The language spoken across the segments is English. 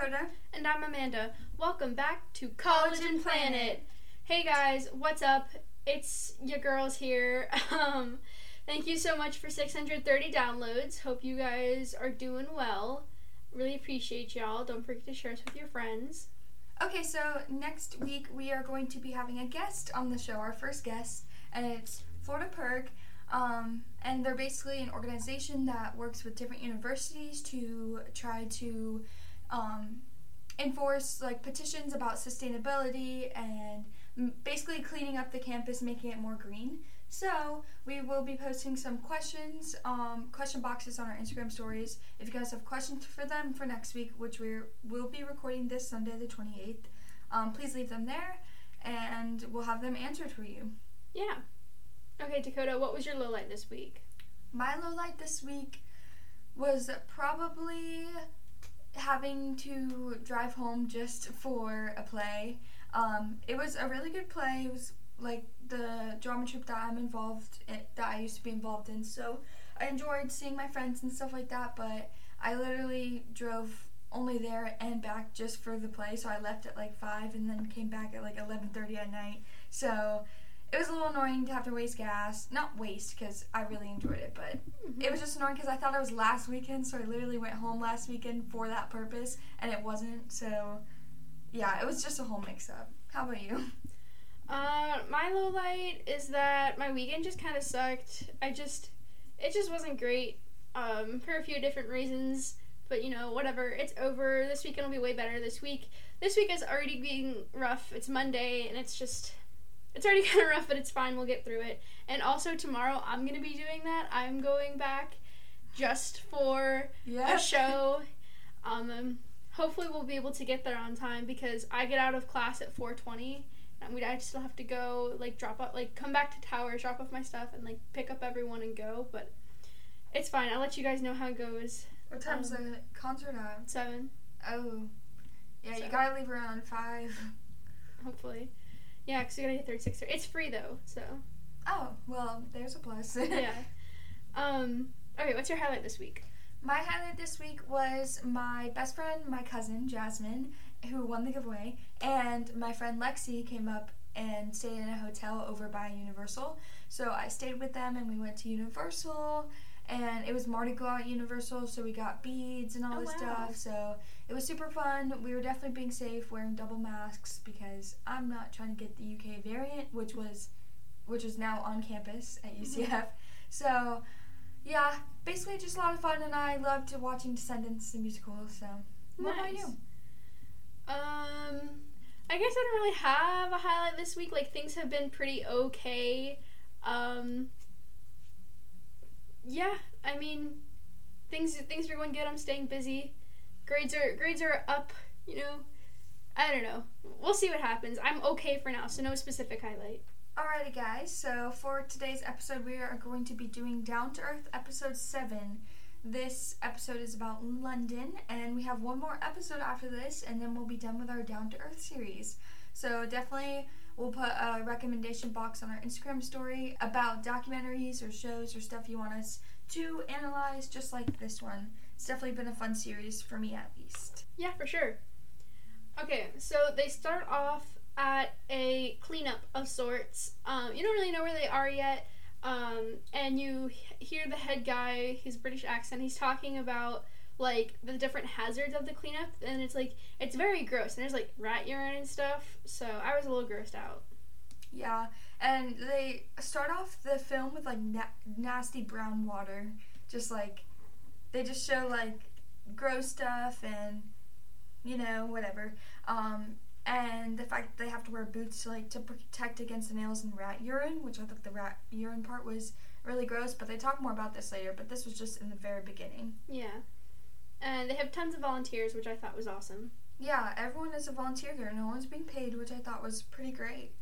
Dakota. And I'm Amanda. Welcome back to College and Planet. Hey guys, what's up? It's your girls here. Um, thank you so much for 630 downloads. Hope you guys are doing well. Really appreciate y'all. Don't forget to share us with your friends. Okay, so next week we are going to be having a guest on the show, our first guest, and it's Florida PIRG. Um, and they're basically an organization that works with different universities to try to um, enforce like petitions about sustainability and m- basically cleaning up the campus, making it more green. So we will be posting some questions, um, question boxes on our Instagram stories. If you guys have questions for them for next week, which we will be recording this Sunday, the twenty eighth, um, please leave them there, and we'll have them answered for you. Yeah. Okay, Dakota, what was your low light this week? My low light this week was probably having to drive home just for a play. Um, it was a really good play. It was like the drama troupe that I'm involved in, that I used to be involved in. So I enjoyed seeing my friends and stuff like that. But I literally drove only there and back just for the play. So I left at like five and then came back at like eleven thirty at night. So it was a little annoying to have to waste gas. Not waste because I really enjoyed it, but it was just annoying because I thought it was last weekend, so I literally went home last weekend for that purpose, and it wasn't. So, yeah, it was just a whole mix-up. How about you? Uh, my low light is that my weekend just kind of sucked. I just, it just wasn't great. Um, for a few different reasons, but you know, whatever. It's over. This weekend will be way better. This week, this week is already being rough. It's Monday, and it's just, it's already kind of rough, but it's fine. We'll get through it. And also tomorrow, I'm gonna be doing that. I'm going back just for Yeah. a show. Um, um, hopefully we'll be able to get there on time because I get out of class at 4:20, and we I still have to go like drop off, like come back to Towers, drop off my stuff, and like pick up everyone and go. But it's fine. I'll let you guys know how it goes. What time's Um, the concert at? Seven, Oh, yeah, you gotta leave around five. hopefully. Yeah, because we gotta get there at. It's free though, so Oh, well, there's a plus. yeah. Um. Okay, what's your highlight this week? My highlight this week was my best friend, my cousin Jasmine, who won the giveaway, and my friend Lexi came up and stayed in a hotel over by Universal. So I stayed with them and we went to Universal, and it was Mardi Gras at Universal, so we got beads and all Oh, this wow. stuff. So it was super fun. We were definitely being safe, wearing double masks because I'm not trying to get the UK variant, which was which is now on campus at UCF. So yeah, basically just a lot of fun, and I loved watching Descendants the musical. So, what about you? Um, I guess I don't really have a highlight this week. Like things have been pretty okay. Um, yeah, I mean, things things are going good. I'm staying busy. Grades are grades are up. You know, I don't know. We'll see what happens. I'm okay for now, so no specific highlight. Alrighty, guys. So for today's episode, we are going to be doing Down to Earth episode seven. This episode is about London, and we have one more episode after this, and then we'll be done with our Down to Earth series. So definitely, we'll put a recommendation box on our Instagram story about documentaries or shows or stuff you want us to analyze, just like this one. It's definitely been a fun series for me, at least. Yeah, for sure. Okay, so they start off at a cleanup of sorts. Um, you don't really know where they are yet, um, and you hear the head guy, his British accent. He's talking about like the different hazards of the cleanup, and it's like it's very gross. And there's like rat urine and stuff. So I was a little grossed out. Yeah, and they start off the film with like na- nasty brown water, just like they just show like gross stuff and you know whatever. Um, and the fact that they have to wear boots to like to protect against the nails and rat urine, which I thought the rat urine part was really gross. But they talk more about this later. But this was just in the very beginning. Yeah, and they have tons of volunteers, which I thought was awesome. Yeah, everyone is a volunteer here. No one's being paid, which I thought was pretty great.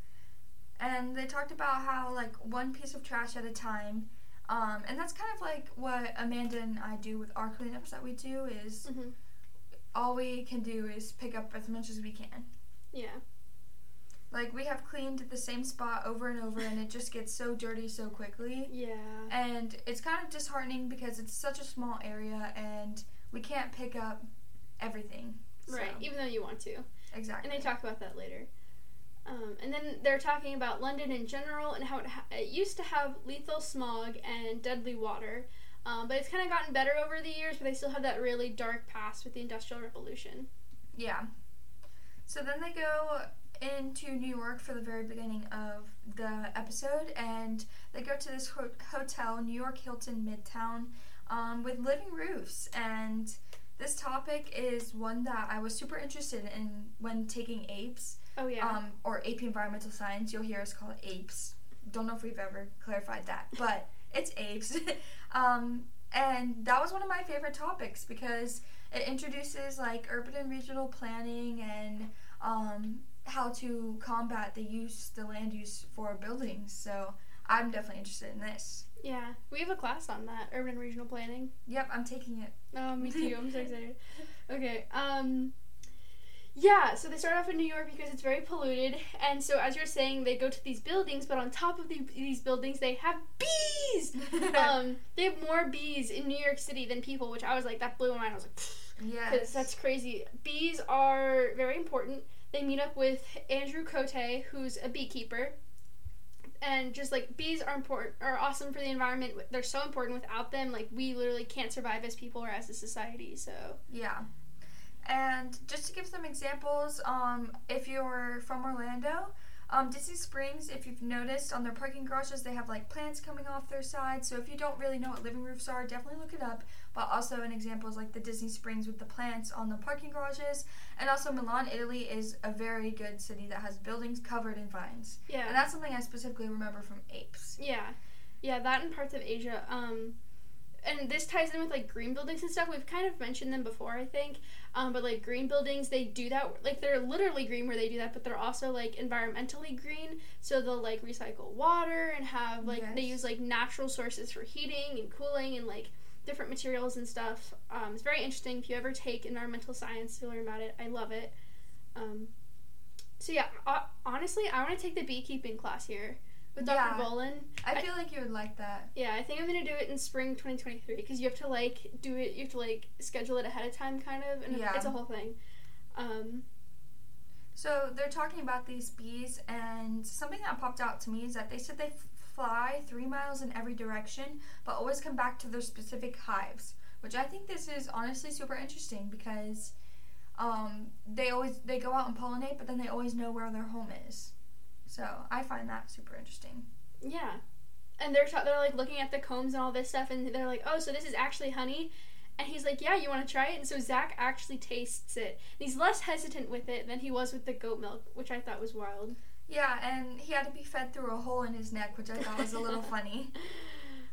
And they talked about how like one piece of trash at a time, um, and that's kind of like what Amanda and I do with our cleanups that we do. Is hmm all we can do is pick up as much as we can. Yeah. Like we have cleaned the same spot over and over, and it just gets so dirty so quickly. Yeah. And it's kind of disheartening because it's such a small area, and we can't pick up everything. So, Right. Even though you want to. Exactly. And they talk about that later. Um, and then they're talking about London in general and how it, ha- it used to have lethal smog and deadly water. Um, but it's kind of gotten better over the years, but they still have that really dark past with the Industrial Revolution. Yeah. So then they go into New York for the very beginning of the episode, and they go to this ho- hotel, New York Hilton Midtown, um, with living roofs. And this topic is one that I was super interested in when taking APES, Oh, yeah. um, or AP Environmental Science. You'll hear us call it APES. Don't know if we've ever clarified that, but it's APES. um, and that was one of my favorite topics because it introduces like urban and regional planning and um, how to combat the use, the land use for buildings. So I'm definitely interested in this. yeah. We have a class on that, urban and regional planning. Yep, I'm taking it. Oh, me too. I'm so excited. Okay. Um yeah, so they start off in New York because it's very polluted, and so as you're saying, they go to these buildings, but on top of the, these buildings, they have bees. um, they have more bees in New York City than people, which I was like, that blew my mind. I was like, yes. that's crazy. Bees are very important. They meet up with Andrew Cote, who's a beekeeper, and just like bees are important, are awesome for the environment. They're so important. Without them, like we literally can't survive as people or as a society. So Yeah. And just to give some examples, um, if you're from Orlando, um, Disney Springs, if you've noticed on their parking garages, they have like plants coming off their side. So if you don't really know what living roofs are, definitely look it up. But also an example is like the Disney Springs with the plants on the parking garages. And also Milan, Italy is a very good city that has buildings covered in vines. yeah, And that's something I specifically remember from apes. Yeah, yeah, that in parts of Asia. Um, and this ties in with like green buildings and stuff. We've kind of mentioned them before, I think. Um, but like green buildings, they do that. Like they're literally green where they do that, but they're also like environmentally green. So they'll like recycle water and have like they use like natural sources for heating and cooling and like different materials and stuff. Um, it's very interesting. If you ever take environmental science, you'll learn about it. I love it. Um, so yeah, uh, honestly, I want to take the beekeeping class here with Dr. Yeah. Bolin. I I- feel like you would like that. Yeah, I think I'm gonna do it in spring 2023 because you have to like do it. You have to like schedule it ahead of time, kind of, and Yeah. it's a whole thing. Um, So they're talking about these bees, and something that popped out to me is that they said they fly three miles in every direction, but always come back to their specific hives. Which I think this is honestly super interesting because um, they always they go out and pollinate, but then they always know where their home is. So I find that super interesting. yeah, and they're ta- they're like looking at the combs and all this stuff, and they're like, oh, so this is actually honey. And he's like, yeah, you want to try it? And so Zac actually tastes it. And he's less hesitant with it than he was with the goat milk, which I thought was wild. Yeah, and he had to be fed through a hole in his neck, which I thought was a little funny.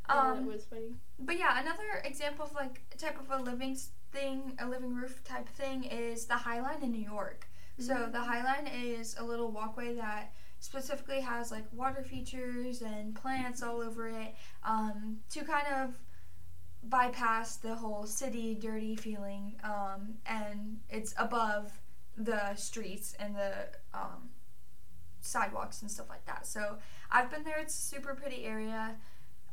Yeah, Um, that was funny. But yeah, another example of like type of a living thing, a living roof type thing is the High Line in New York. So Mhm. the High Line is a little walkway that specifically has like water features and plants all over it um, to kind of bypass the whole city dirty feeling. Um, and it's above the streets and the um, sidewalks and stuff like that. So I've been there. It's a super pretty area.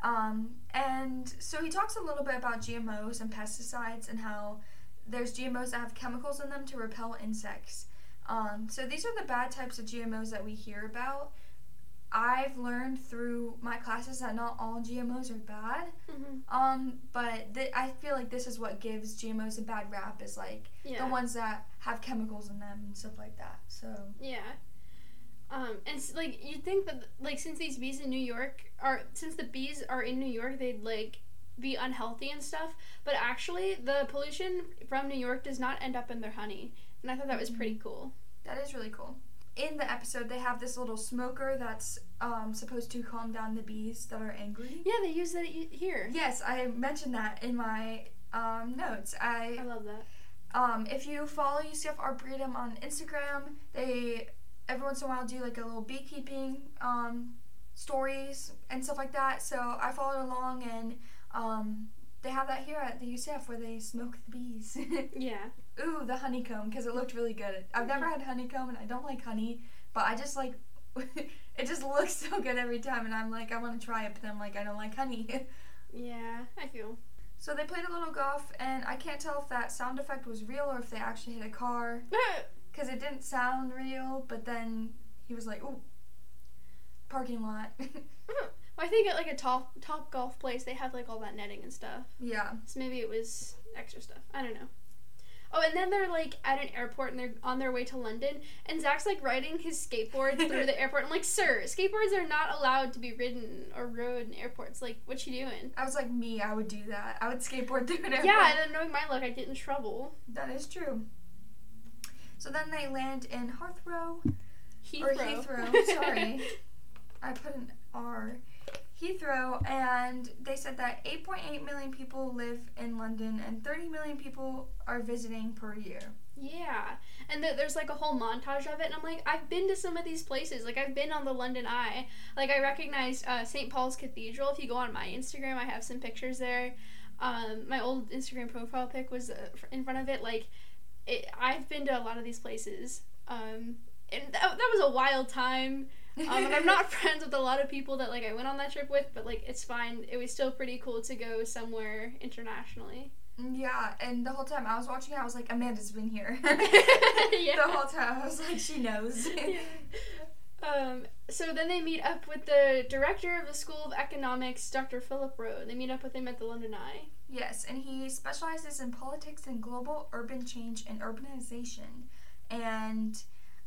Um, and so he talks a little bit about GMOs and pesticides and how there's GMOs that have chemicals in them to repel insects. Um, so these are the bad types of GMOs that we hear about. I've learned through my classes that not all GMOs are bad. hmm Um, but th- I feel like this is what gives GMOs a bad rap is like Yeah. the ones that have chemicals in them and stuff like that. So Yeah. Um, and like you'd think that like since these bees in New York are since the bees are in New York they'd like be unhealthy and stuff, but actually the pollution from New York does not end up in their honey, and I thought that was pretty cool. That is really cool. In the episode, they have this little smoker that's um, supposed to calm down the bees that are angry. Yeah, they use that here. Yes, I mentioned that in my um, notes. I I love that. um, if you follow UCF Arboretum on Instagram, they every once in a while do like a little beekeeping um, stories and stuff like that. So I followed along, and um, they have that here at the UCF where they smoke the bees. Yeah. Ooh, the honeycomb because it looked really good. I've never had honeycomb and I don't like honey, but I just like it just looks so good every time and I'm like I want to try it, but then I'm like I don't like honey. Yeah, I feel. So they played a little golf, and I can't tell if that sound effect was real or if they actually hit a car. Because it didn't sound real, but then he was like, ooh, parking lot. Well, I think at like a top top golf place, they have like all that netting and stuff. yeah. So maybe it was extra stuff. I don't know. Oh, and then they're like at an airport and they're on their way to London, and Zac's like riding his skateboard through the airport. I'm like, sir, skateboards are not allowed to be ridden or rode in airports. Like, what you doing? I was like, me, I would do that. I would skateboard through an airport. Yeah, and then knowing my luck, I'd get in trouble. That is true. So then they land in Heathrow. Heathrow. Or Heathrow, sorry. I put an R. Heathrow, and they said that 8.8 million people live in London and 30 million people are visiting per year. Yeah, and th- there's like a whole montage of it, and I'm like, I've been to some of these places. Like, I've been on the London Eye. Like, I recognized uh, St. Paul's Cathedral. If you go on my Instagram, I have some pictures there. Um, my old Instagram profile pic was uh, in front of it. Like, it, I've been to a lot of these places. Um, and that, that was a wild time. Um, and I'm not friends with a lot of people that like I went on that trip with, but like it's fine. It was still pretty cool to go somewhere internationally. Yeah, and the whole time I was watching it, I was like, Amanda's been here. Yeah. The whole time I was like, she knows. Um, so then they meet up with the director of the School of Economics, Dr. Philip Rode. They meet up with him at the London Eye. yes, and he specializes in politics and global urban change and urbanization. And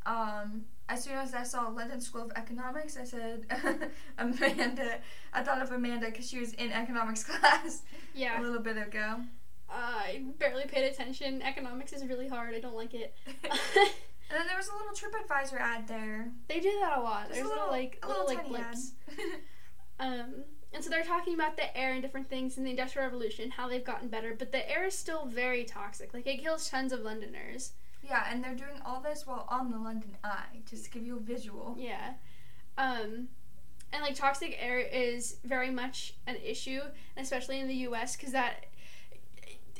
um, as soon as I saw London School of Economics, I said, Amanda. I thought of Amanda because she was in economics class a little bit ago. uh, I barely paid attention. Economics is really hard. I don't like it. And then there was a little TripAdvisor ad there. they do that a lot. Just There's little, like a little, like tiny blips. Um, and so they're talking about the air and different things in the Industrial Revolution, how they've gotten better, but the air is still very toxic. Like it kills tons of Londoners. yeah, and they're doing all this while on the London Eye, just to give you a visual. Yeah. Um, and like toxic air is very much an issue, especially in the U.S. because that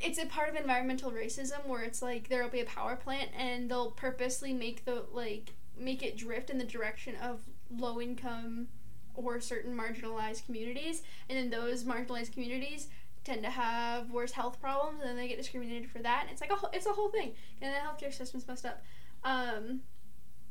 it's a part of environmental racism where it's like there'll be a power plant and they'll purposely make the like make it drift in the direction of low income or certain marginalized communities, and then those marginalized communities tend to have worse health problems and then they get discriminated for that. And it's like a whole, it's a whole thing. And the healthcare system's messed up. Um,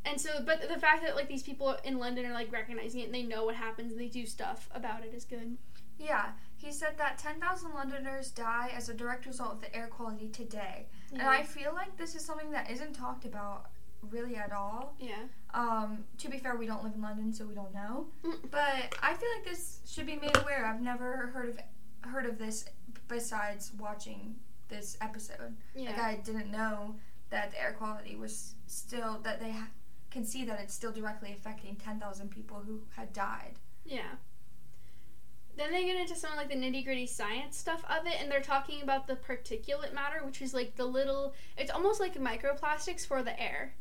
and so, but the fact that like these people in London are like recognizing it and they know what happens and they do stuff about it is good. Yeah, he said that 10,000 Londoners die as a direct result of the air quality today. And I feel like this is something that isn't talked about really at all. yeah, Um, to be fair, we don't live in London, so we don't know. Mm. But I feel like this should be made aware. I've never heard of heard of this besides watching this episode. yeah, Like I didn't know that the air quality was still that they ha- can see that it's still directly affecting 10,000 people who had died. yeah. Then they get into some of like the nitty gritty science stuff of it, and they're talking about the particulate matter, which is like the little. It's almost like microplastics for the air.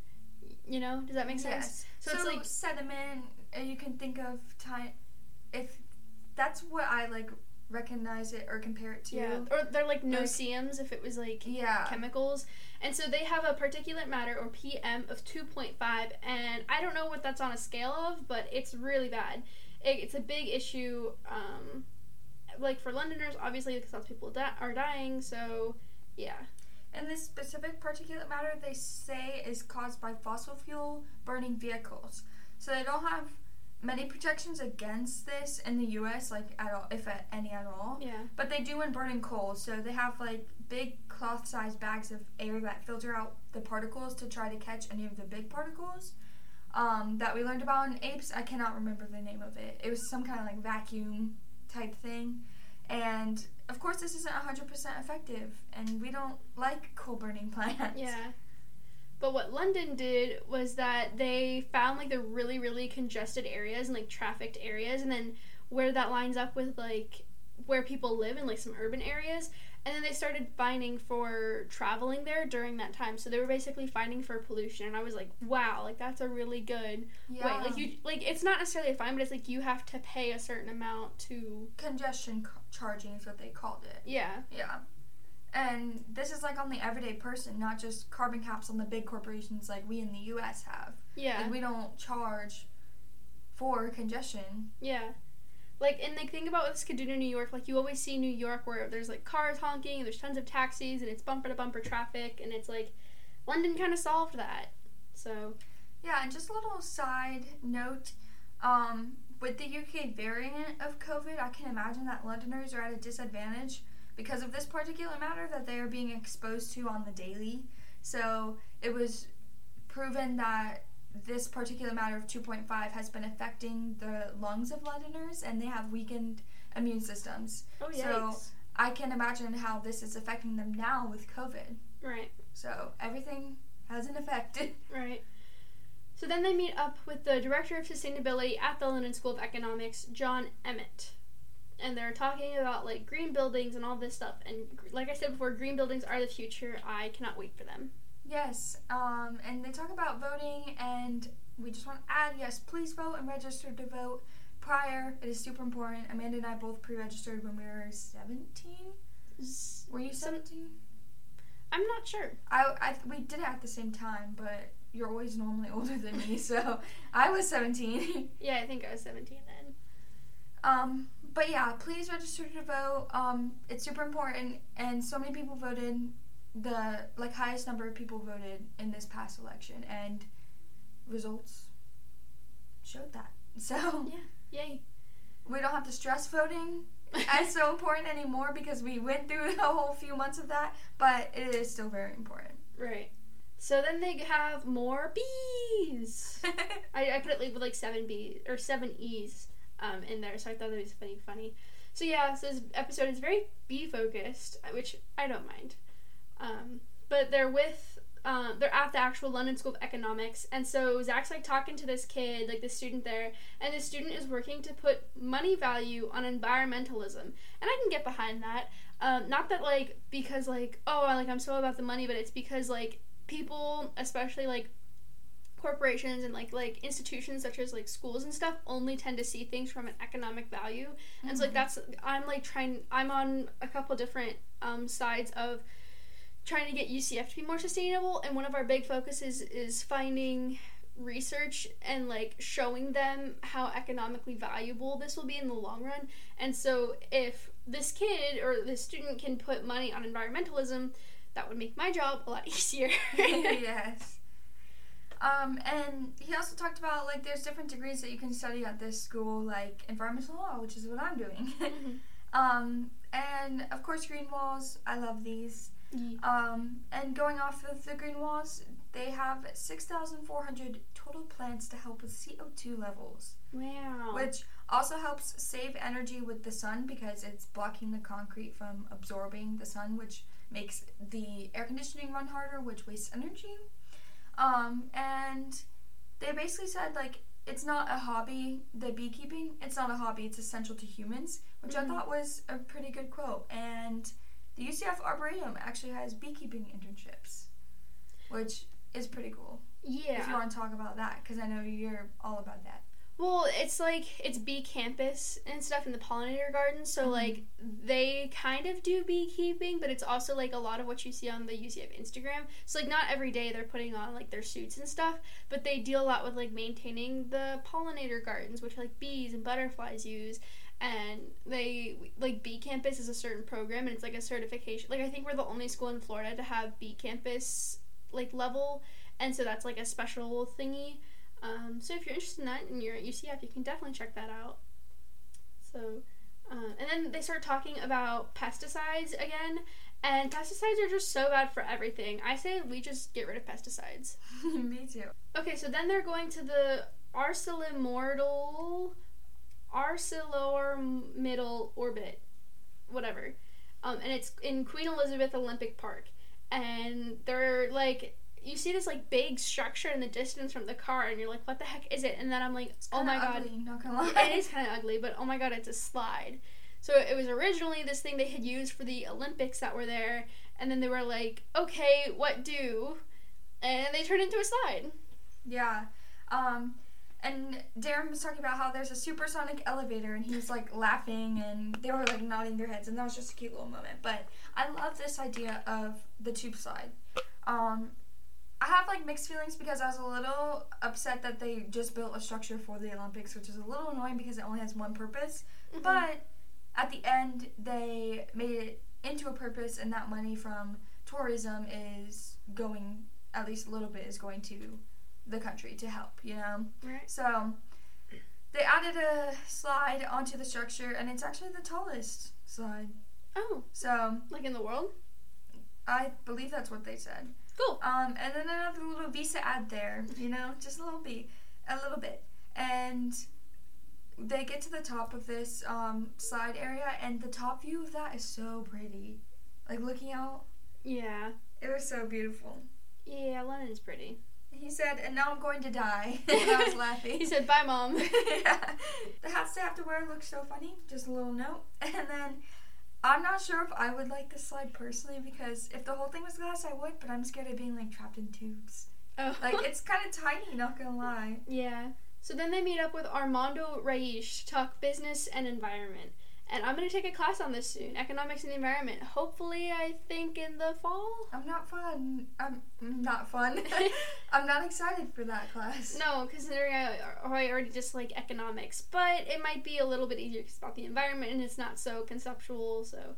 You know, does that make sense? Yes. So So, it's like- sediment. uh, You can think of time. If that's what I like, recognize it or compare it to. Yeah, or they're like Like- noceums if it was like Yeah. chemicals. And so they have a particulate matter or PM of 2.5 and I don't know what that's on a scale of, but it's really bad. It, it's a big issue um like for Londoners obviously because lots of people di- are dying, so yeah. And this specific particulate matter they say is caused by fossil fuel burning vehicles. So they don't have many protections against this in the U.S. like at all, if at any at all. Yeah. But they do when burning coal. So they have like big cloth-sized bags of air that filter out the particles to try to catch any of the big particles. Um, that we learned about in apes. I cannot remember the name of it. It was some kind of like vacuum type thing. And of course, this isn't 100% effective, and we don't like coal burning plants. Yeah. But what London did was that they found like the really, really congested areas and like trafficked areas, and then where that lines up with like where people live in like some urban areas. And then they started finding for traveling there during that time. So they were basically finding for pollution. And I was like, wow, like that's a really good Yeah. way. Like you, like it's not necessarily a fine, but it's like you have to pay a certain amount to. Congestion c- charging is what they called it. Yeah, Yeah. And this is like on the everyday person, not just carbon caps on the big corporations like we in the US have. yeah. Like we don't charge for congestion. Yeah. Like and like think about what this could do to New York. Like you always see New York where there's like cars honking, and there's tons of taxis, and it's bumper to bumper traffic, and it's like London kind of solved that. So Yeah, and just a little side note. Um, with the UK variant of COVID, I can imagine that Londoners are at a disadvantage because of this particular matter that they are being exposed to on the daily. So it was proven that this particular matter of 2.5 has been affecting the lungs of Londoners and they have weakened immune systems. oh So- I can imagine how this is affecting them now with COVID. right. So everything has an effect. Right. So then they meet up with the director of sustainability at the London School of Economics, John Emmett. And they're talking about like green buildings and all this stuff. And like I said before, green buildings are the future. I cannot wait for them. Yes, um, and they talk about voting, and we just want to add yes, please vote and register to vote prior. It is super important. Amanda and I both pre registered when we were 17. Were you Some- 17? I'm not sure. I, I, we did it at the same time, but you're always normally older than me, so I was 17. Yeah, I think I was 17 then. Um, but yeah, please register to vote. Um, it's super important, and so many people voted. The like highest number of people voted in this past election, and results showed that. So yeah, Yay. we don't have to stress voting as so important anymore because we went through a whole few months of that. But it is still very important. Right. So then they have more bees. I, I put it like with like seven B's or seven E's um, in there, so I thought that was funny. Funny. So yeah, so this episode is very bee focused, which I don't mind. Um, but they're with, um, they're at the actual London School of Economics, and so Zac's like talking to this kid, like the student there, and the student is working to put money value on environmentalism, and I can get behind that. Um, not that like because like oh I like I'm so about the money, but it's because like people, especially like corporations and like like institutions such as like schools and stuff only tend to see things from an economic value and so like Mhm. that's i'm like trying i'm on a couple different um, sides of trying to get ucf to be more sustainable and one of our big focuses is finding research and like showing them how economically valuable this will be in the long run and so if this kid or this student can put money on environmentalism that would make my job a lot easier yes. Um, and he also talked about like there's different degrees that you can study at this school, like environmental law, which is what I'm doing. Mhm. um, and of course, green walls. I love these. Yeah. Um, and going off of the green walls, they have 6,400 total plants to help with CO2 levels, Wow. which also helps save energy with the sun because it's blocking the concrete from absorbing the sun, which makes the air conditioning run harder, which wastes energy. Um, and they basically said like it's not a hobby, the beekeeping. It's not a hobby. It's essential to humans, which I Mhm. thought was a pretty good quote. And the UCF Arboretum actually has beekeeping internships, which is pretty cool. Yeah. If you want to talk about that, because I know you're all about that. Well, it's like it's bee campus and stuff in the pollinator garden, so Mhm. like they kind of do beekeeping, but it's also like a lot of what you see on the UCF Instagram. So like not every day they're putting on like their suits and stuff, but they deal a lot with like maintaining the pollinator gardens, which like bees and butterflies use. And they like B campus is a certain program, and it's like a certification. Like I think we're the only school in Florida to have B campus like level, and so that's like a special thingy. Um, so if you're interested in that and you're at UCF, you can definitely check that out. So, uh, and then they start talking about pesticides again, and pesticides are just so bad for everything. I say we just get rid of pesticides. Me too. Okay, so then they're going to the Arcelormittal, Middle orbit, whatever, um, and it's in Queen Elizabeth Olympic Park, and they're like. You see this like big structure in the distance from the car, and you're like, "What the heck is it?" And then I'm like, "Oh my god, Not gonna lie. it is kind of ugly, but oh my god, it's a slide. So it was originally this thing they had used for the Olympics that were there, and then they were like, okay, what do? And they turned into a slide. Yeah. Um, and Darren was talking about how there's a supersonic elevator, and he was like laughing, and they were like nodding their heads, and that was just a cute little moment. But I love this idea of the tube slide. Um, I have like mixed feelings because I was a little upset that they just built a structure for the Olympics, which is a little annoying because it only has one purpose. Mhm. But at the end, they made it into a purpose, and that money from tourism is going, at least a little bit, is going to the country to help, you know? right. So they added a slide onto the structure, and it's actually the tallest slide. Oh, So like in the world? I believe that's what they said. Cool. Um, and then another little visa ad there, you know, just a little bit, a little bit, and they get to the top of this um, slide area, and the top view of that is so pretty. Like looking out, Yeah. it was so beautiful. Yeah, London's pretty. He said, "And now I'm going to die." and I was laughing. He said, "Bye, mom." yeah. The hats they have to wear look so funny. Just a little note. And then I'm not sure if I would like this slide personally because if the whole thing was glass, I would, but I'm scared of being like trapped in tubes. oh. Like it's kind of tiny, not gonna lie. Yeah. So then they meet up with Armando Raish to talk business and environment. And I'm going to take a class on this soon economics and the environment. Hopefully, I think in the fall. I'm not fun. I'm not fun. I'm not excited for that class. No, considering I, I already dislike economics. But it might be a little bit easier 'cause it's about the environment and it's not so conceptual. So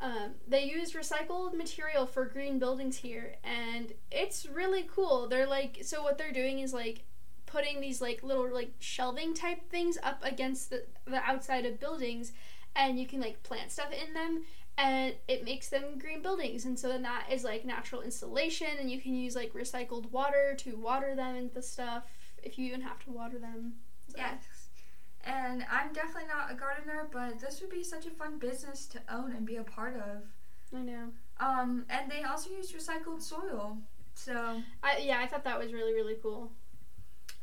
um, they use recycled material for green buildings here. And it's really cool. They're like, so what they're doing is like putting these like little like shelving type things up against the, the outside of buildings and you can like plant stuff in them and it makes them green buildings and so then that is like natural installation and you can use like recycled water to water them and the stuff if you even have to water them So- Yes. And I'm definitely not a gardener, but this would be such a fun business to own and be a part of. i know Um, and they also use recycled soil. So, I, yeah i thought that was really really cool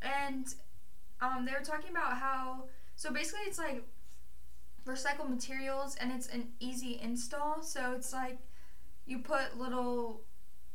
and um, they were talking about how, so basically it's like recycled materials and it's an easy install. So it's like you put little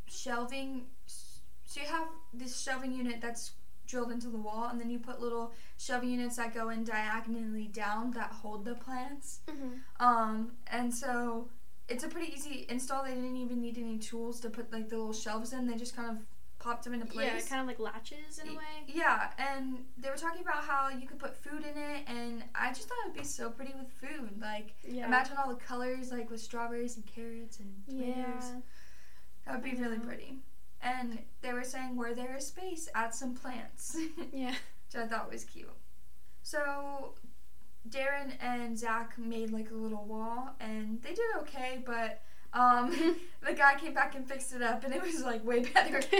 shelving, so you have this shelving unit that's drilled into the wall, and then you put little shelving units that go in diagonally down that hold the plants. mm-hmm. Um, and so it's a pretty easy install. They didn't even need any tools to put like the little shelves in. They just kind of popped them into place. yeah kind of like latches in a way Yeah, and they were talking about how you could put food in it, and I just thought it would be so pretty with food. Like, yeah imagine all the colors, like with strawberries and carrots and tomatoes. yeah That would be I really know. pretty. And they were saying where there is space, add some plants, yeah which I thought was cute. So, Darren and Zac made like a little wall, and they did okay, but um, the guy came back and fixed it up, and it was like way better.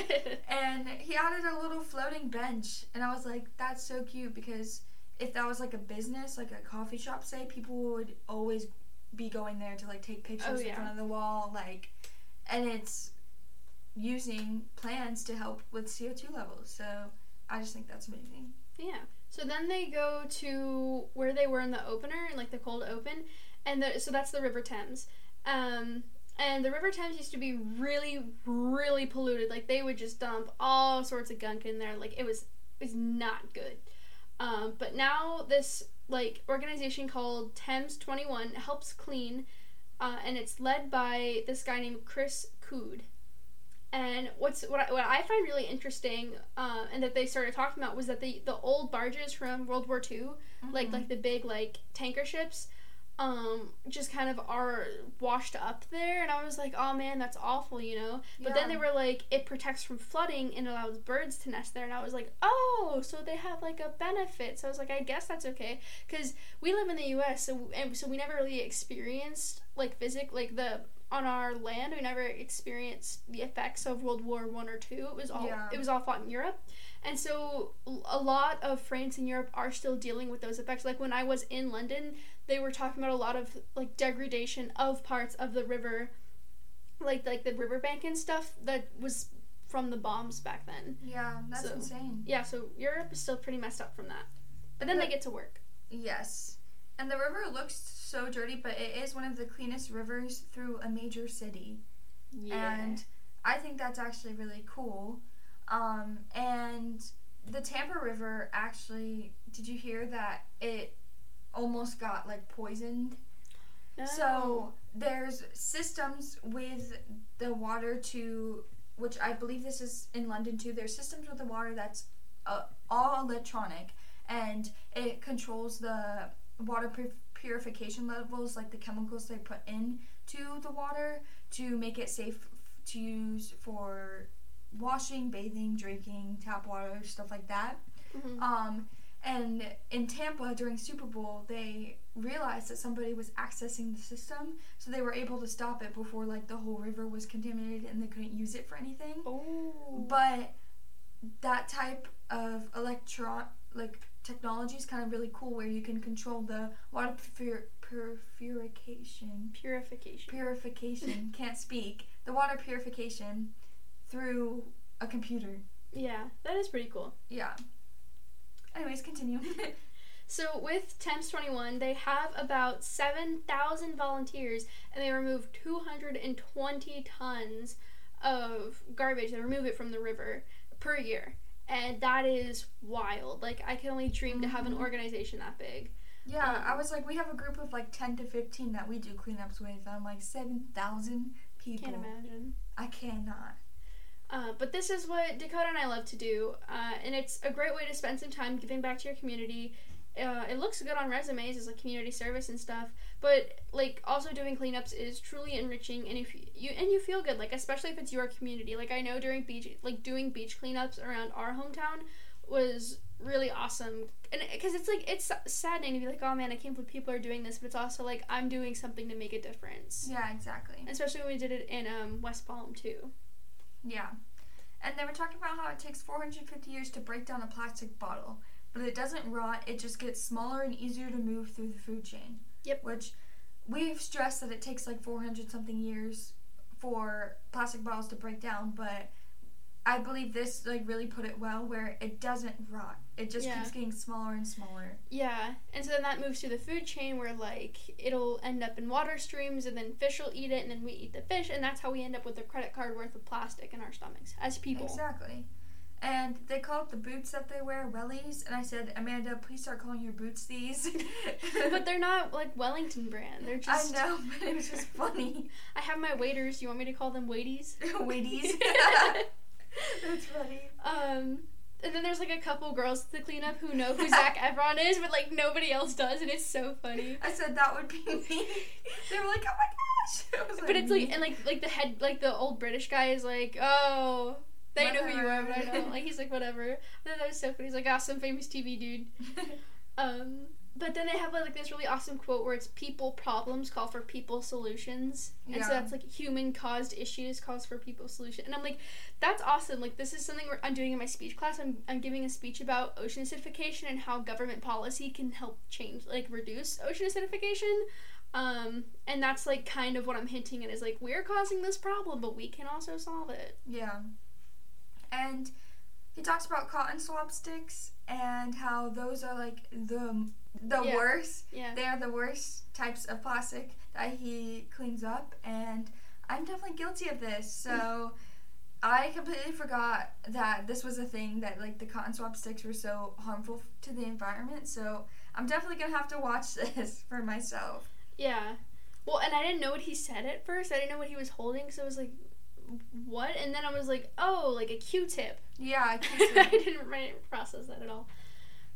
And he added a little floating bench, and I was like, that's so cute because if that was like a business, like a coffee shop, say, people would always be going there to like take pictures Oh, in front of the wall, like, and it's using plants to help with CO2 levels. So I just think that's amazing. Yeah. So then they go to where they were in the opener, like the cold open, and the, so that's the River Thames. Um, and the River Thames used to be really, really polluted. Like they would just dump all sorts of gunk in there. Like it was, it was not good. Um, but now this like organization called Thames Twenty One helps clean, uh, and it's led by this guy named Chris Coode. And what's what I, what I find really interesting, uh, and that they started talking about was that the the old barges from World War II, like Mhm. like the big like tanker ships, um, just kind of are washed up there. And I was like, oh man, that's awful, you know. But then they were like, it protects from flooding and allows birds to nest there. And I was like, oh, so they have like a benefit. So I was like, I guess that's okay, because we live in the U.S. So and so we never really experienced like physic like the on our land we never experienced the effects of world war one or two it was all Yeah. it was all fought in europe and so a lot of france and europe are still dealing with those effects like when i was in london they were talking about a lot of like degradation of parts of the river like like the riverbank and stuff that was from the bombs back then Yeah, that's So- insane. yeah so europe is still pretty messed up from that but then But- they get to work Yes. And the river looks so dirty, but it is one of the cleanest rivers through a major city. And I think that's actually really cool. Um, and the Tampa River actually, did you hear that it almost got like poisoned? No. So there's systems with the water to which I believe this is in London too. There's systems with the water that's uh, all electronic, and it controls the water pur- purification levels, like the chemicals they put in to the water to make it safe to use for washing, bathing, drinking, tap water, stuff like that. Mhm. Um, and in Tampa during Super Bowl, they realized that somebody was accessing the system, so they were able to stop it before like the whole river was contaminated and they couldn't use it for anything. Oh. But that type of electron like technology is kind of really cool, where you can control the water pur- purification Purification. purification can't speak the water purification through a computer. Yeah, that is pretty cool. Yeah. Anyways, continue. So with Thames 21, they have about 7,000 volunteers and they remove 220 tons of garbage. They remove it from the river per year. And that is wild. Like, I can only dream to have an Mhm. organization that big. Yeah, Um, I was like, we have a group of like 10 to 15 that we do cleanups with. I'm like, 7,000 people. Can't imagine. I cannot. Uh, but this is what Dakota and I love to do, uh, and it's a great way to spend some time giving back to your community. Uh, it looks good on resumes as like community service and stuff, but like also doing cleanups is truly enriching, and if you and you feel good, like especially if it's your community. Like I know during beach, like doing beach cleanups around our hometown was really awesome, and because it's like it's saddening to be like, oh man, I can't believe people are doing this, but it's also like I'm doing something to make a difference. Yeah, exactly. Especially when we did it in um, West Palm too. Yeah. And they were talking about how it takes 450 years to break down a plastic bottle, but it doesn't rot, it just gets smaller and easier to move through the food chain. Yep. Which we've stressed that it takes like 400 something years for plastic bottles to break down, but I believe this like really put it well where it doesn't rot. It just Yeah. keeps getting smaller and smaller. Yeah, and so then that moves through the food chain where like it'll end up in water streams, and then fish will eat it, and then we eat the fish, and that's how we end up with a credit card worth of plastic in our stomachs as people. Exactly. And they call it the boots that they wear wellies, and I said, Amanda, please start calling your boots these. but they're not like Wellington brand. They're just. I know, but it was just funny. I have my waders. You want me to call them waities? Waities. That's funny. um, and then there's like a couple girls to clean up who know who Zac Efron is, but like nobody else does, and it's so funny. I said that would be me. They were like, oh my gosh. But it's like and like like the head like the old British guy is like oh they know who you are but I don't like he's like whatever. I thought that was so funny. He's like ah some famous TV dude. Um, but then they have like this really awesome quote where it's people problems call for people solutions, and so that's like human caused issues cause for people solution. And I'm like, that's awesome. Like this is something I'm doing in my speech class. I'm I'm giving a speech about ocean acidification and how government policy can help change like reduce ocean acidification. Um, and that's like kind of what I'm hinting at is like we're causing this problem, but we can also solve it. Yeah. And he talks about cotton swab sticks and how those are like the the Yeah. worst. Yeah. They are the worst types of plastic that he cleans up, and I'm definitely guilty of this. So I completely forgot that this was a thing that like the cotton swab sticks were so harmful to the environment. So I'm definitely gonna have to watch this for myself. Yeah. Well, and I didn't know what he said at first. I didn't know what he was holding, so I was like, "What?" And then I was like, "Oh, like a Q-tip." Yeah, I I didn't process that at all.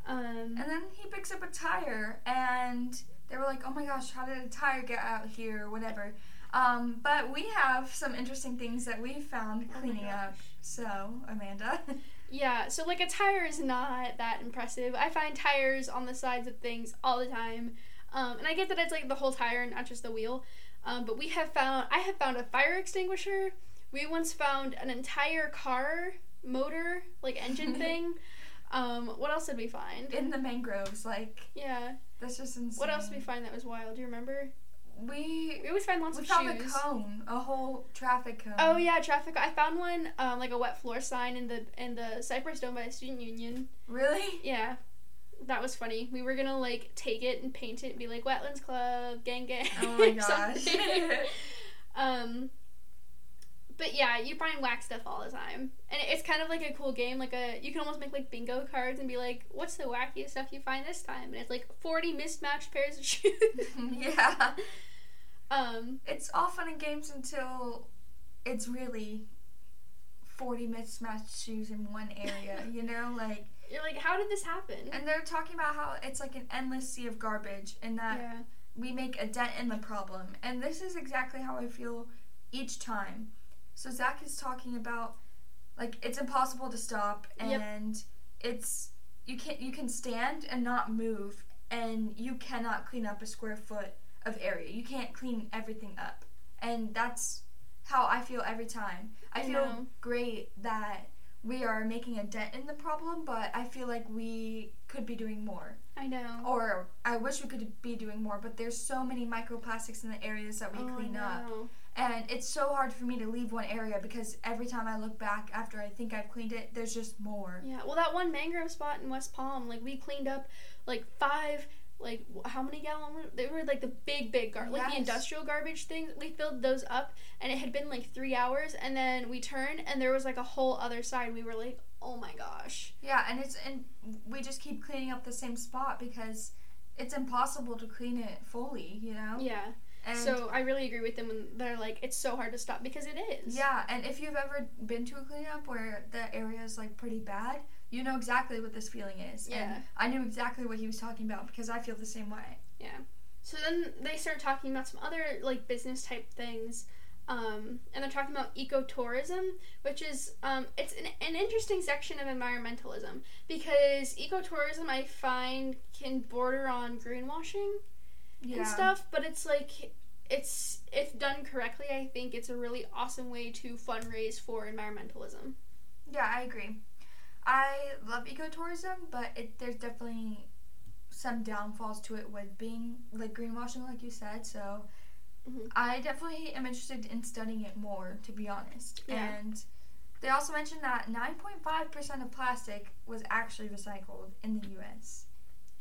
Um, And then he picks up a tire, and they were like, "Oh my gosh, how did a tire get out here?" Whatever. Um, but we have some interesting things that we found Oh cleaning up. So, Amanda. yeah. So like a tire is not that impressive. I find tires on the sides of things all the time, um, and I get that it's like the whole tire and not just the wheel. Um, but we have found I have found a fire extinguisher. We once found an entire car motor, like engine thing. Um, what else did we find? in the mangroves, like Yeah. that's just insane. What else did we find that was wild? Do you remember? We We always find lots we of found shoes. a cone, a whole traffic cone. Oh yeah, traffic. I found one, um, like a wet floor sign in the in the Cypress Dome by the student union. Really? Yeah, that was funny. We were gonna like take it and paint it and be like Wetlands Club, gang gang. Oh my gosh. um, but yeah, you find whack stuff all the time, and it's kind of like a cool game. Like a you can almost make like bingo cards and be like, "What's the wackiest stuff you find this time?" And it's like forty mismatched pairs of shoes. yeah. um, It's all fun and games until it's really 40 mismatched shoes in one area, you know? Like, You're like, how did this happen? and they're talking about how it's like an endless sea of garbage and that yeah. we make a dent in the problem. And this is exactly how I feel each time. So Zac is talking about like it's impossible to stop Yep. and it's you can't you can stand and not move and you cannot clean up a square foot of area. You can't clean everything up. And that's how I feel every time. I, I feel know. great that we are making a dent in the problem, but I feel like we could be doing more I know. or I wish we could be doing more, but there's so many microplastics in the areas that we Oh, clean up. And it's so hard for me to leave one area because every time I look back after I think I've cleaned it, there's just more. Yeah, well, that one mangrove spot in West Palm, like we cleaned up like five, like how many gallon? They were like the big, big gar, like the industrial garbage things. We filled those up, and it had been like three hours, and then we turned, and there was like a whole other side. We were like, oh my gosh. Yeah, and it's and we just keep cleaning up the same spot because it's impossible to clean it fully, you know? Yeah. And so I really agree with them when they're like, it's so hard to stop because it is. yeah, and if you've ever been to a cleanup where the area is like pretty bad, you know exactly what this feeling is. Yeah. And I knew exactly what he was talking about because I feel the same way. Yeah. So then they start talking about some other like business type things. Um, and they're talking about ecotourism, which is um, it's an, an interesting section of environmentalism because ecotourism I find can border on greenwashing Yeah. and stuff, but it's like it's if done correctly, I think it's a really awesome way to fundraise for environmentalism. Yeah, I agree. I love ecotourism, but it, there's definitely some downfalls to it with being like greenwashing, like you said. So Mhm. I definitely am interested in studying it more, to be honest. Yeah. And they also mentioned that 9.5% of plastic was actually recycled in the U.S.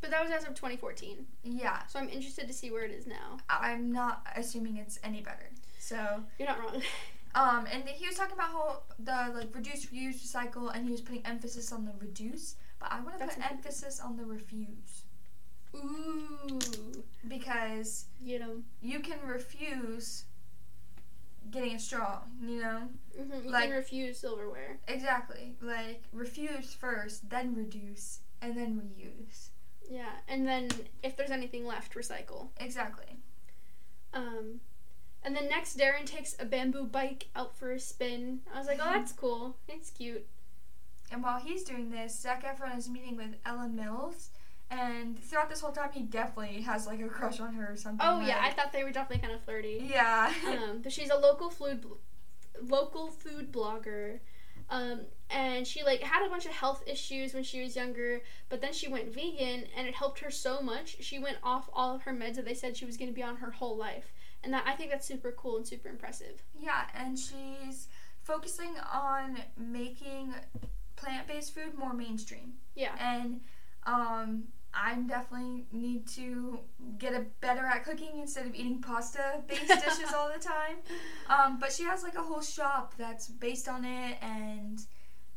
But that was as of 2014, Yeah, so I'm interested to see where it is now. I'm not assuming it's any better. So You're not wrong. Um, and he was talking about how the like reduce, reuse, recycle, and he was putting emphasis on the reduce. But I want to put important. emphasis on the refuse Ooh, because you know, you can refuse getting a straw. You know hmm you Like- can refuse silverware. exactly like refuse first, then reduce, and then reuse. Yeah, and then if there's anything left, recycle. Exactly. Um, and then next, Darin takes a bamboo bike out for a spin. I was like, oh, that's cool. It's cute. And while he's doing this, Zac Efron is meeting with Ella Mills. And throughout this whole time, he definitely has like a crush on her or something. Oh yeah, I thought they were definitely kind of flirty. yeah. Um, but she's a local food, bl- local food blogger. Um, and she like had a bunch of health issues when she was younger, but then she went vegan, and it helped her so much. She went off all of her meds that they said she was going to be on her whole life, and that I think that's super cool and super impressive. Yeah, and she's focusing on making plant-based food more mainstream. Yeah. And um I definitely need to get a better at cooking instead of eating pasta-based dishes all the time. Um, but she has like a whole shop that's based on it, and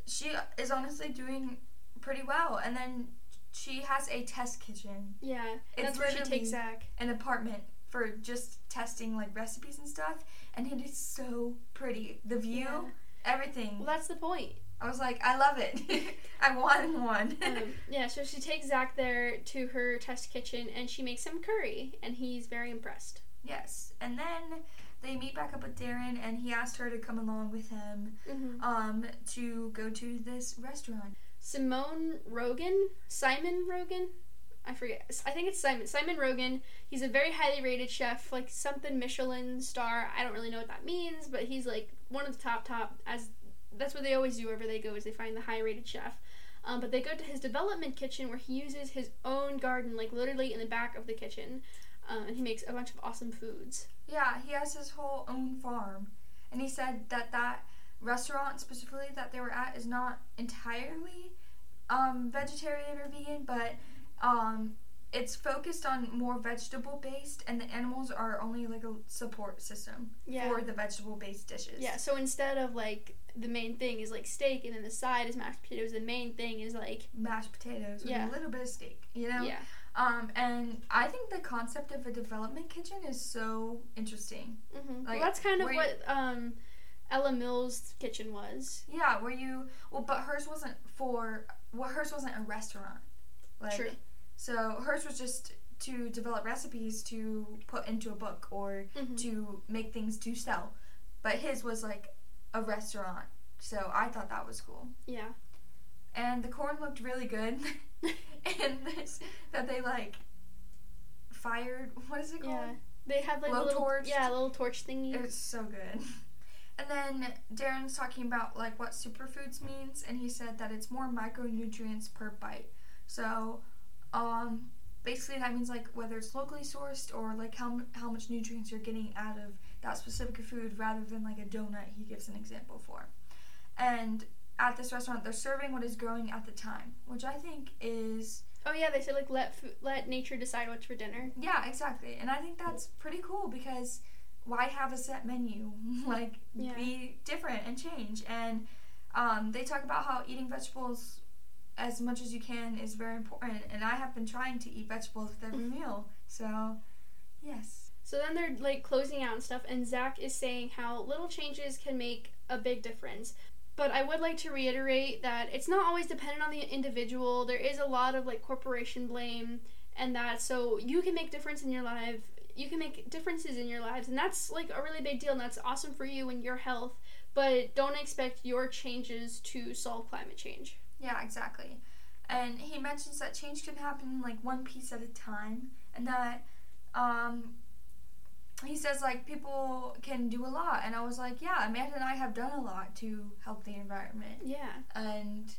she is honestly doing pretty well. And then she has a test kitchen, Yeah, It's that's where she takes Zac. an apartment for just testing like recipes and stuff, and it is so pretty. The view, Yeah. everything. Well, that's the point. I was like, I love it. I want one. Um, yeah, so she takes Zac there to her test kitchen and she makes him curry, and he's very impressed. yes, and then they meet back up with Darin, and he asked her to come along with him Mm-hmm. um, to go to this restaurant. Simone Rogan, Simon Rogan, I forget. I think it's Simon. Simon Rogan. He's a very highly rated chef, like something Michelin star. I don't really know what that means, but he's like one of the top top. As that's what they always do wherever they go is they find the high rated chef. Um, but they go to his development kitchen where he uses his own garden, like literally in the back of the kitchen, um, and he makes a bunch of awesome foods. Yeah, he has his whole own farm, and he said that that restaurant specifically that they were at is not entirely um, vegetarian or vegan, but um, it's focused on more vegetable based, and the animals are only like a support system Yeah. for the vegetable based dishes. Yeah, so instead of like the main thing is like steak and then the side is mashed potatoes, the main thing is like mashed potatoes with Yeah. a little bit of steak, you know. yeah. Um, and I think the concept of a development kitchen is so interesting. hmm Like, well, that's kind of what um, Ella Mills' kitchen was. Yeah, where you well, but hers wasn't for well, hers wasn't a restaurant. Like, True. So hers was just to develop recipes to put into a book or Mhm. to make things to sell. But his was like a restaurant. So I thought that was cool. Yeah. And the corn looked really good. and this that they like fired what is it called? Yeah. They have like a little torched? yeah, a little torch thingy. It was so good. And then Darin's talking about like what superfoods means, and he said that it's more micronutrients per bite. So, um, basically that means like whether it's locally sourced or like how how much nutrients you're getting out of that specific food, rather than like a donut. He gives an example for. And at this restaurant, they're serving what is growing at the time, which I think is oh yeah, they said like let let nature decide what's for dinner. Yeah, exactly. And I think that's pretty cool because why have a set menu? like Yeah. be different and change. And um, they talk about how eating vegetables as much as you can is very important. And I have been trying to eat vegetables with every meal. So, yes. So then they're like closing out and stuff, and Zac is saying how little changes can make a big difference. But I would like to reiterate that it's not always dependent on the individual. There is a lot of like corporation blame and that so you can make difference in your life. You can make differences in your lives, and that's like a really big deal, and that's awesome for you and your health. But don't expect your changes to solve climate change. Yeah, exactly. And he mentions that change can happen like one piece at a time, and that um, he says like people can do a lot. And I was like, yeah, Amanda and I have done a lot to help the environment, Yeah. and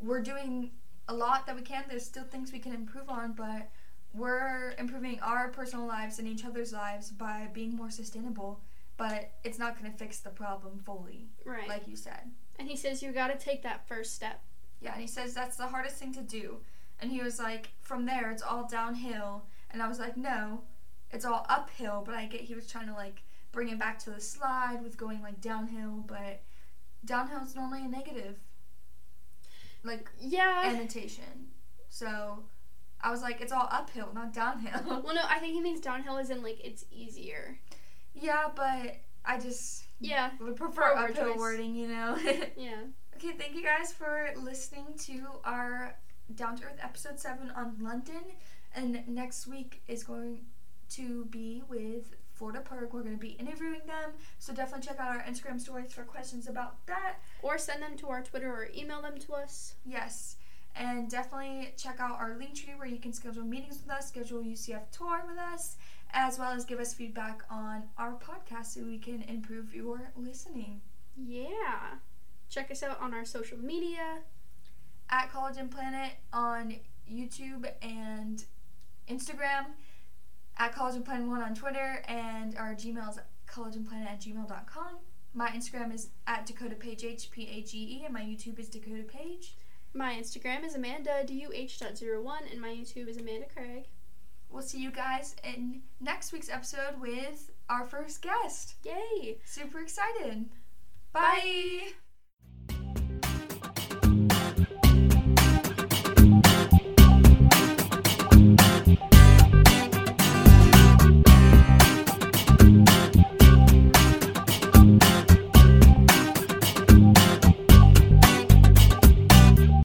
we're doing a lot that we can. There's still things we can improve on, but we're improving our personal lives and each other's lives by being more sustainable. But it's not going to fix the problem fully, Right. like you said. and he says you got to take that first step. Yeah, and he says that's the hardest thing to do. And he was like, from there, it's all downhill. And I was like, no, it's all uphill. But I get he was trying to like bring it back to the slide with going like downhill. But downhill is normally a negative, like Yeah. annotation. So I was like, it's all uphill, not downhill. well, no, I think he means downhill is in like it's easier. yeah, but I just Yeah. would prefer uphill choice. wording, you know. Yeah. Okay, thank you guys for listening to our Down to Earth episode 7 on London. And next week is going to be with Florida PIRG. We're going to be interviewing them. So definitely check out our Instagram stories for questions about that. Or send them to our Twitter or email them to us. Yes. And definitely check out our link tree where you can schedule meetings with us, schedule UCF tour with us, as well as give us feedback on our podcast so we can improve your listening. Yeah. Check us out on our social media. at College and Planet on YouTube and Instagram, at College and Plan One on Twitter, and our Gmail is collegeandplanet at gmail.com. My Instagram is at Dakota Page H P A G E, and my YouTube is Dakota Page. My Instagram is Amanda DUH.01, and my YouTube is Amanda Craig. We'll see you guys in next week's episode with our first guest. Yay! Super excited. Bye. Bye.